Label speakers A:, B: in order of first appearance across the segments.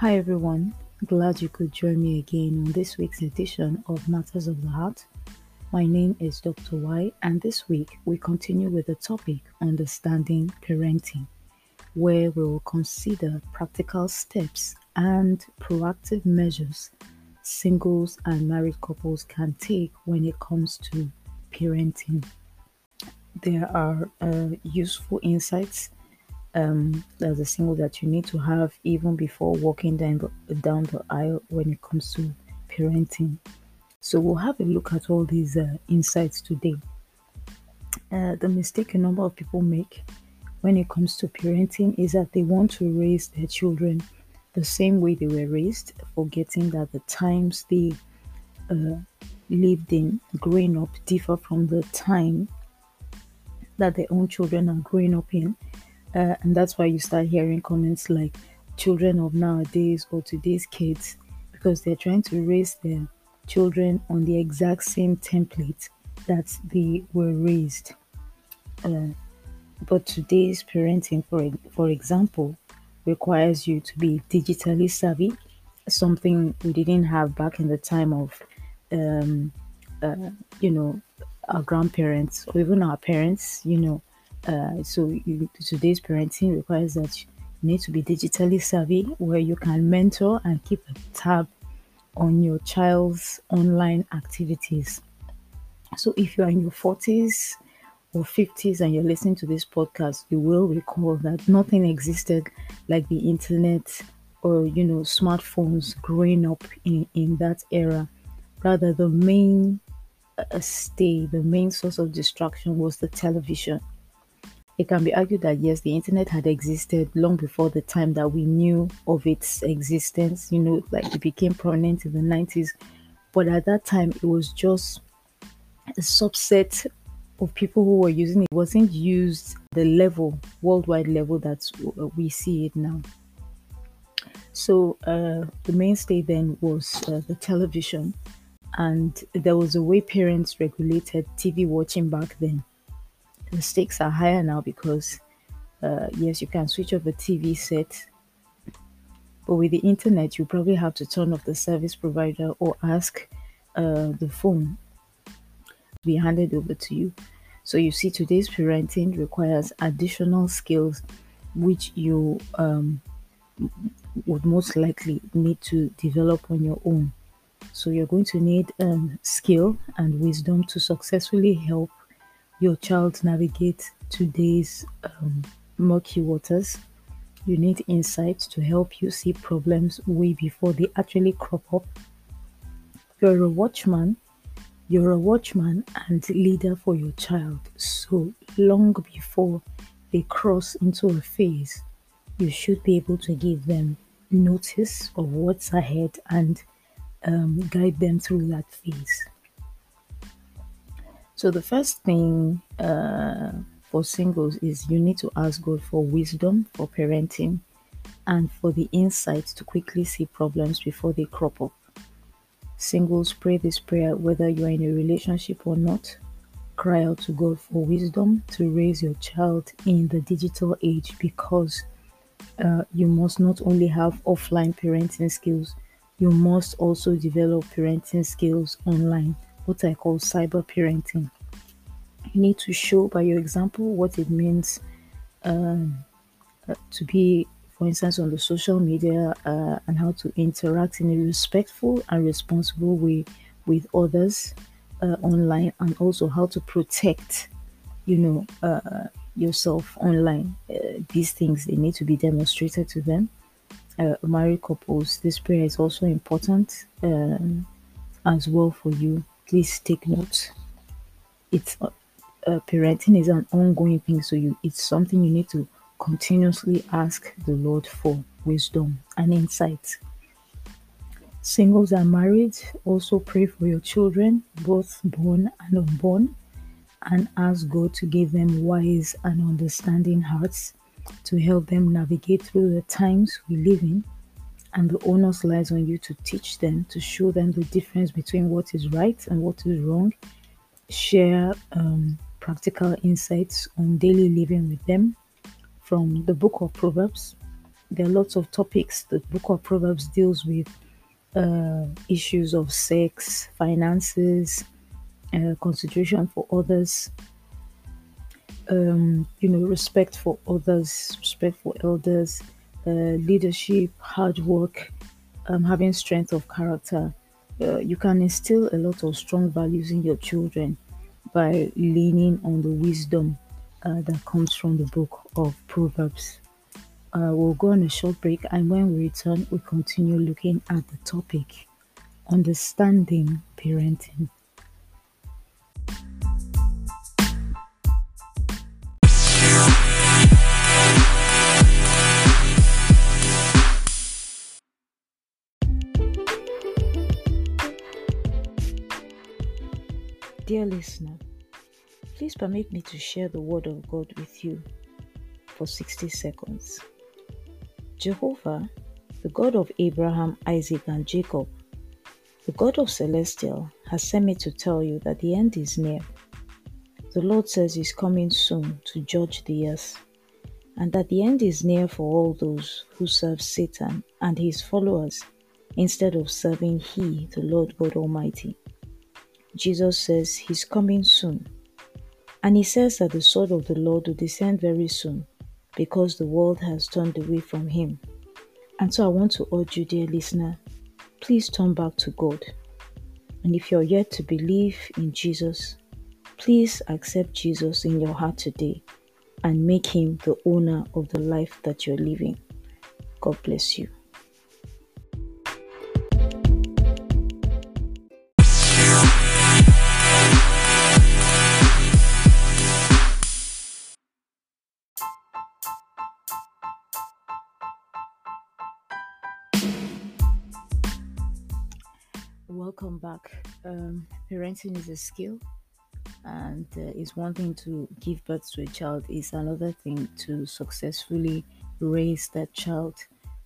A: Hi everyone, glad you could join me again on this week's edition of Matters of the Heart. My name is Dr. Y, and this week we continue with the topic Understanding Parenting, where we will consider practical steps and proactive measures singles and married couples can take when it comes to parenting. There are uh, useful insights um, as a single that you need to have even before walking down the, down the aisle when it comes to parenting. So we'll have a look at all these uh, insights today. Uh, the mistake a number of people make when it comes to parenting is that they want to raise their children the same way they were raised, forgetting that the times they uh, lived in growing up differ from the time that their own children are growing up in uh, and that's why you start hearing comments like children of nowadays or today's kids because they're trying to raise their children on the exact same template that they were raised. Uh, but today's parenting, for, for example, requires you to be digitally savvy, something we didn't have back in the time of, um, uh, you know, our grandparents or even our parents, you know, uh, so you, today's parenting requires that you need to be digitally savvy, where you can mentor and keep a tab on your child's online activities. So if you are in your 40s or 50s and you're listening to this podcast, you will recall that nothing existed like the internet or you know smartphones growing up in, in that era. Rather, the main uh, stay, the main source of distraction was the television. It can be argued that yes, the internet had existed long before the time that we knew of its existence, you know, like it became prominent in the 90s. But at that time, it was just a subset of people who were using it. it wasn't used the level, worldwide level that we see it now. So uh, the mainstay then was uh, the television, and there was a way parents regulated TV watching back then the stakes are higher now because uh, yes, you can switch off a TV set, but with the internet, you probably have to turn off the service provider or ask uh, the phone to be handed over to you. So you see, today's parenting requires additional skills which you um, would most likely need to develop on your own. So you're going to need um, skill and wisdom to successfully help your child navigate today's um, murky waters. You need insights to help you see problems way before they actually crop up. You're a watchman. You're a watchman and leader for your child. So long before they cross into a phase, you should be able to give them notice of what's ahead and um, guide them through that phase. So the first thing uh, for singles is you need to ask God for wisdom for parenting and for the insight to quickly see problems before they crop up. Singles pray this prayer whether you are in a relationship or not. Cry out to God for wisdom to raise your child in the digital age because uh, you must not only have offline parenting skills, you must also develop parenting skills online what I call cyber parenting. You need to show by your example what it means um, uh, to be, for instance, on the social media uh, and how to interact in a respectful and responsible way with others uh, online, and also how to protect, you know, uh, yourself online. Uh, these things they need to be demonstrated to them. Uh, married couples, this prayer is also important um, as well for you please take note. It's uh, uh, parenting is an ongoing thing, so you it's something you need to continuously ask the Lord for wisdom and insight. Singles and married also pray for your children, both born and unborn, and ask God to give them wise and understanding hearts to help them navigate through the times we live in and the onus lies on you to teach them, to show them the difference between what is right and what is wrong, share um, practical insights on daily living with them from the book of Proverbs. there are lots of topics. The book of Proverbs deals with uh, issues of sex, finances, uh, consideration for others, um, you know, respect for others, respect for elders, uh, leadership, hard work, um, having strength of character. Uh, you can instill a lot of strong values in your children by leaning on the wisdom uh, that comes from the book of Proverbs. Uh, we'll go on a short break, and when we return, we continue looking at the topic understanding parenting. Dear listener, please permit me to share the Word of God with you for 60 seconds. Jehovah, the God of Abraham, Isaac, and Jacob, the God of Celestial, has sent me to tell you that the end is near. The Lord says He's coming soon to judge the earth, and that the end is near for all those who serve Satan and his followers instead of serving He, the Lord God Almighty. Jesus says He's coming soon. And He says that the sword of the Lord will descend very soon because the world has turned away from Him. And so I want to urge you, dear listener, please turn back to God. And if you're yet to believe in Jesus, please accept Jesus in your heart today and make Him the owner of the life that you're living. God bless you. Welcome back. Um, parenting is a skill, and uh, it's one thing to give birth to a child, it's another thing to successfully raise that child.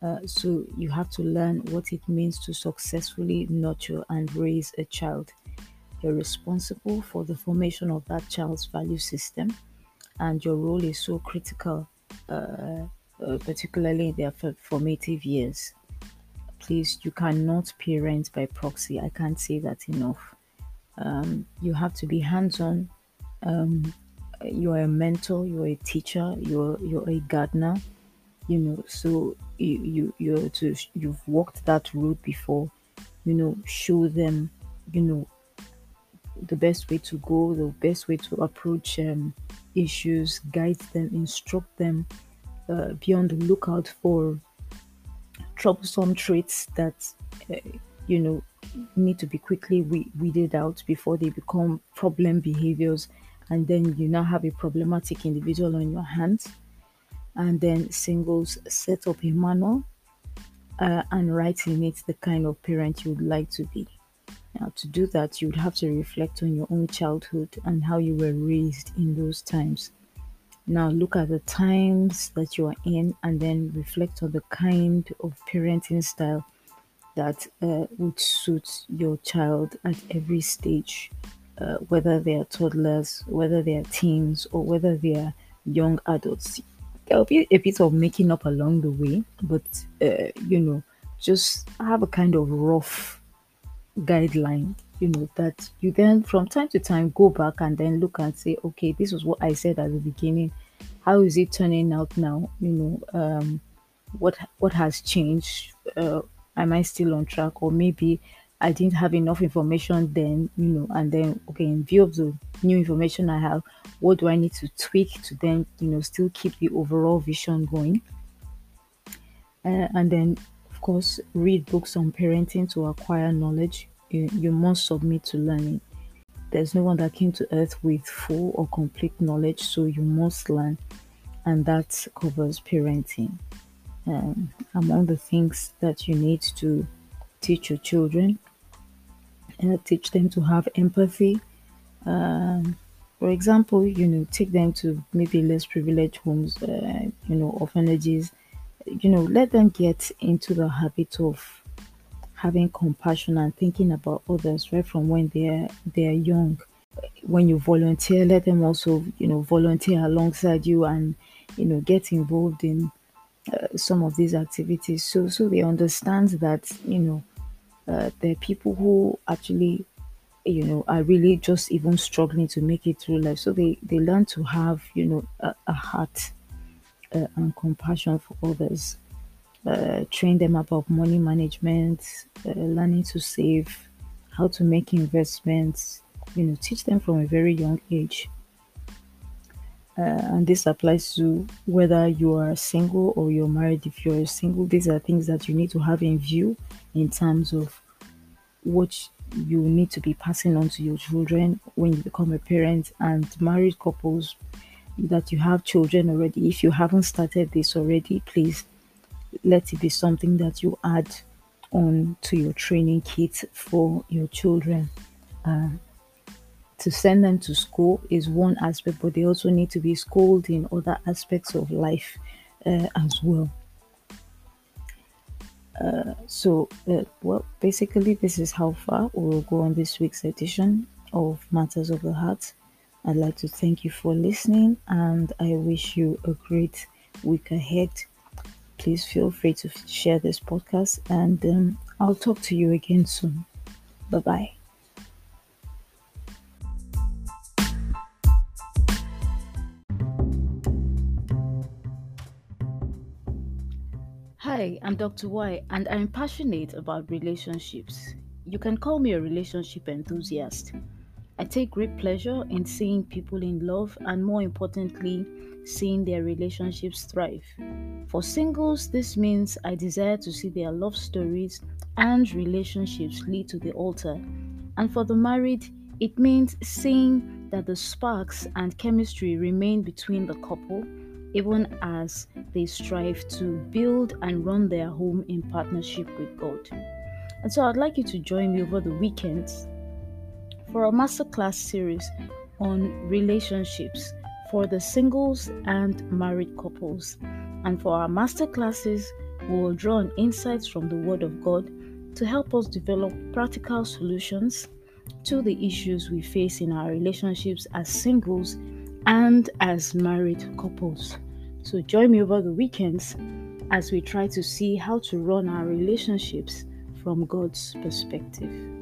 A: Uh, so you have to learn what it means to successfully nurture and raise a child. You're responsible for the formation of that child's value system, and your role is so critical, uh, uh, particularly in their formative years please you cannot parent by proxy. I can't say that enough. Um, you have to be hands-on. Um, you're a mentor you're a teacher you're you're a gardener you know. So you you you're to you've walked that road before you know show them you know the best way to go the best way to approach um, issues guide them instruct them uh, be on the lookout for troublesome traits that uh, you know need to be quickly weeded out before they become problem behaviors. And then you now have a problematic individual on your hands. And then singles set up a manual uh, and write in it the kind of parent you would like to be. Now to do that you would have to reflect on your own childhood and how you were raised in those times now look at the times that you are in and then reflect on the kind of parenting style that uh, would suit your child at every stage, uh, whether they are toddlers, whether they are teens, or whether they are young adults. There'll be a bit of making up along the way, but uh, you know, just have a kind of rough guideline you know that you then from time to time go back and then look and say okay this is what i said at the beginning. How is it turning out now? You know um what what has changed? Uh, am i still on track? Or maybe i didn't have enough information then you know and then okay in view of the new information i have what do i need to tweak to then you know still keep the overall vision going? Uh, and then of course read books on parenting to acquire knowledge you, you must submit to learning. There's no one that came to earth with full or complete knowledge so you must learn and that covers parenting. Um, among the things that you need to teach your children uh, teach them to have empathy. Um, for example you know take them to maybe less privileged homes uh, you know orphanages you know let them get into the habit of having compassion and thinking about others right from when they're they're young. When you volunteer let them also you know volunteer alongside you and you know get involved in uh, some of these activities. So so they understand that you know uh, there are people who actually you know are really just even struggling to make it through life. So they they learn to have you know a, a heart uh, and compassion for others uh, train them about money management uh, learning to save how to make investments you know teach them from a very young age. Uh, and this applies to whether you are single or you're married. If you're single these are things that you need to have in view in terms of what you need to be passing on to your children when you become a parent. And married couples that you have children already if you haven't started this already please let it be something that you add on to your training kit for your children uh, to send them to school is one aspect but they also need to be schooled in other aspects of life uh, as well so, uh, well, basically, this is how far we'll go on this week's edition of Matters of the Heart. I'd like to thank you for listening and I wish you a great week ahead. Please feel free to share this podcast and um, I'll talk to you again soon. Bye bye. Hi, I'm Dr. Y, and I'm passionate about relationships. You can call me a relationship enthusiast. I take great pleasure in seeing people in love and, more importantly, seeing their relationships thrive. For singles, this means I desire to see their love stories and relationships lead to the altar. And for the married, it means seeing that the sparks and chemistry remain between the couple even as they strive to build and run their home in partnership with God. And so I'd like you to join me over the weekends for a masterclass series on relationships for the singles and married couples. And for our masterclasses, we will draw on insights from the Word of God to help us develop practical solutions to the issues we face in our relationships as singles and as married couples. So join me over the weekends as we try to see how to run our relationships from God's perspective.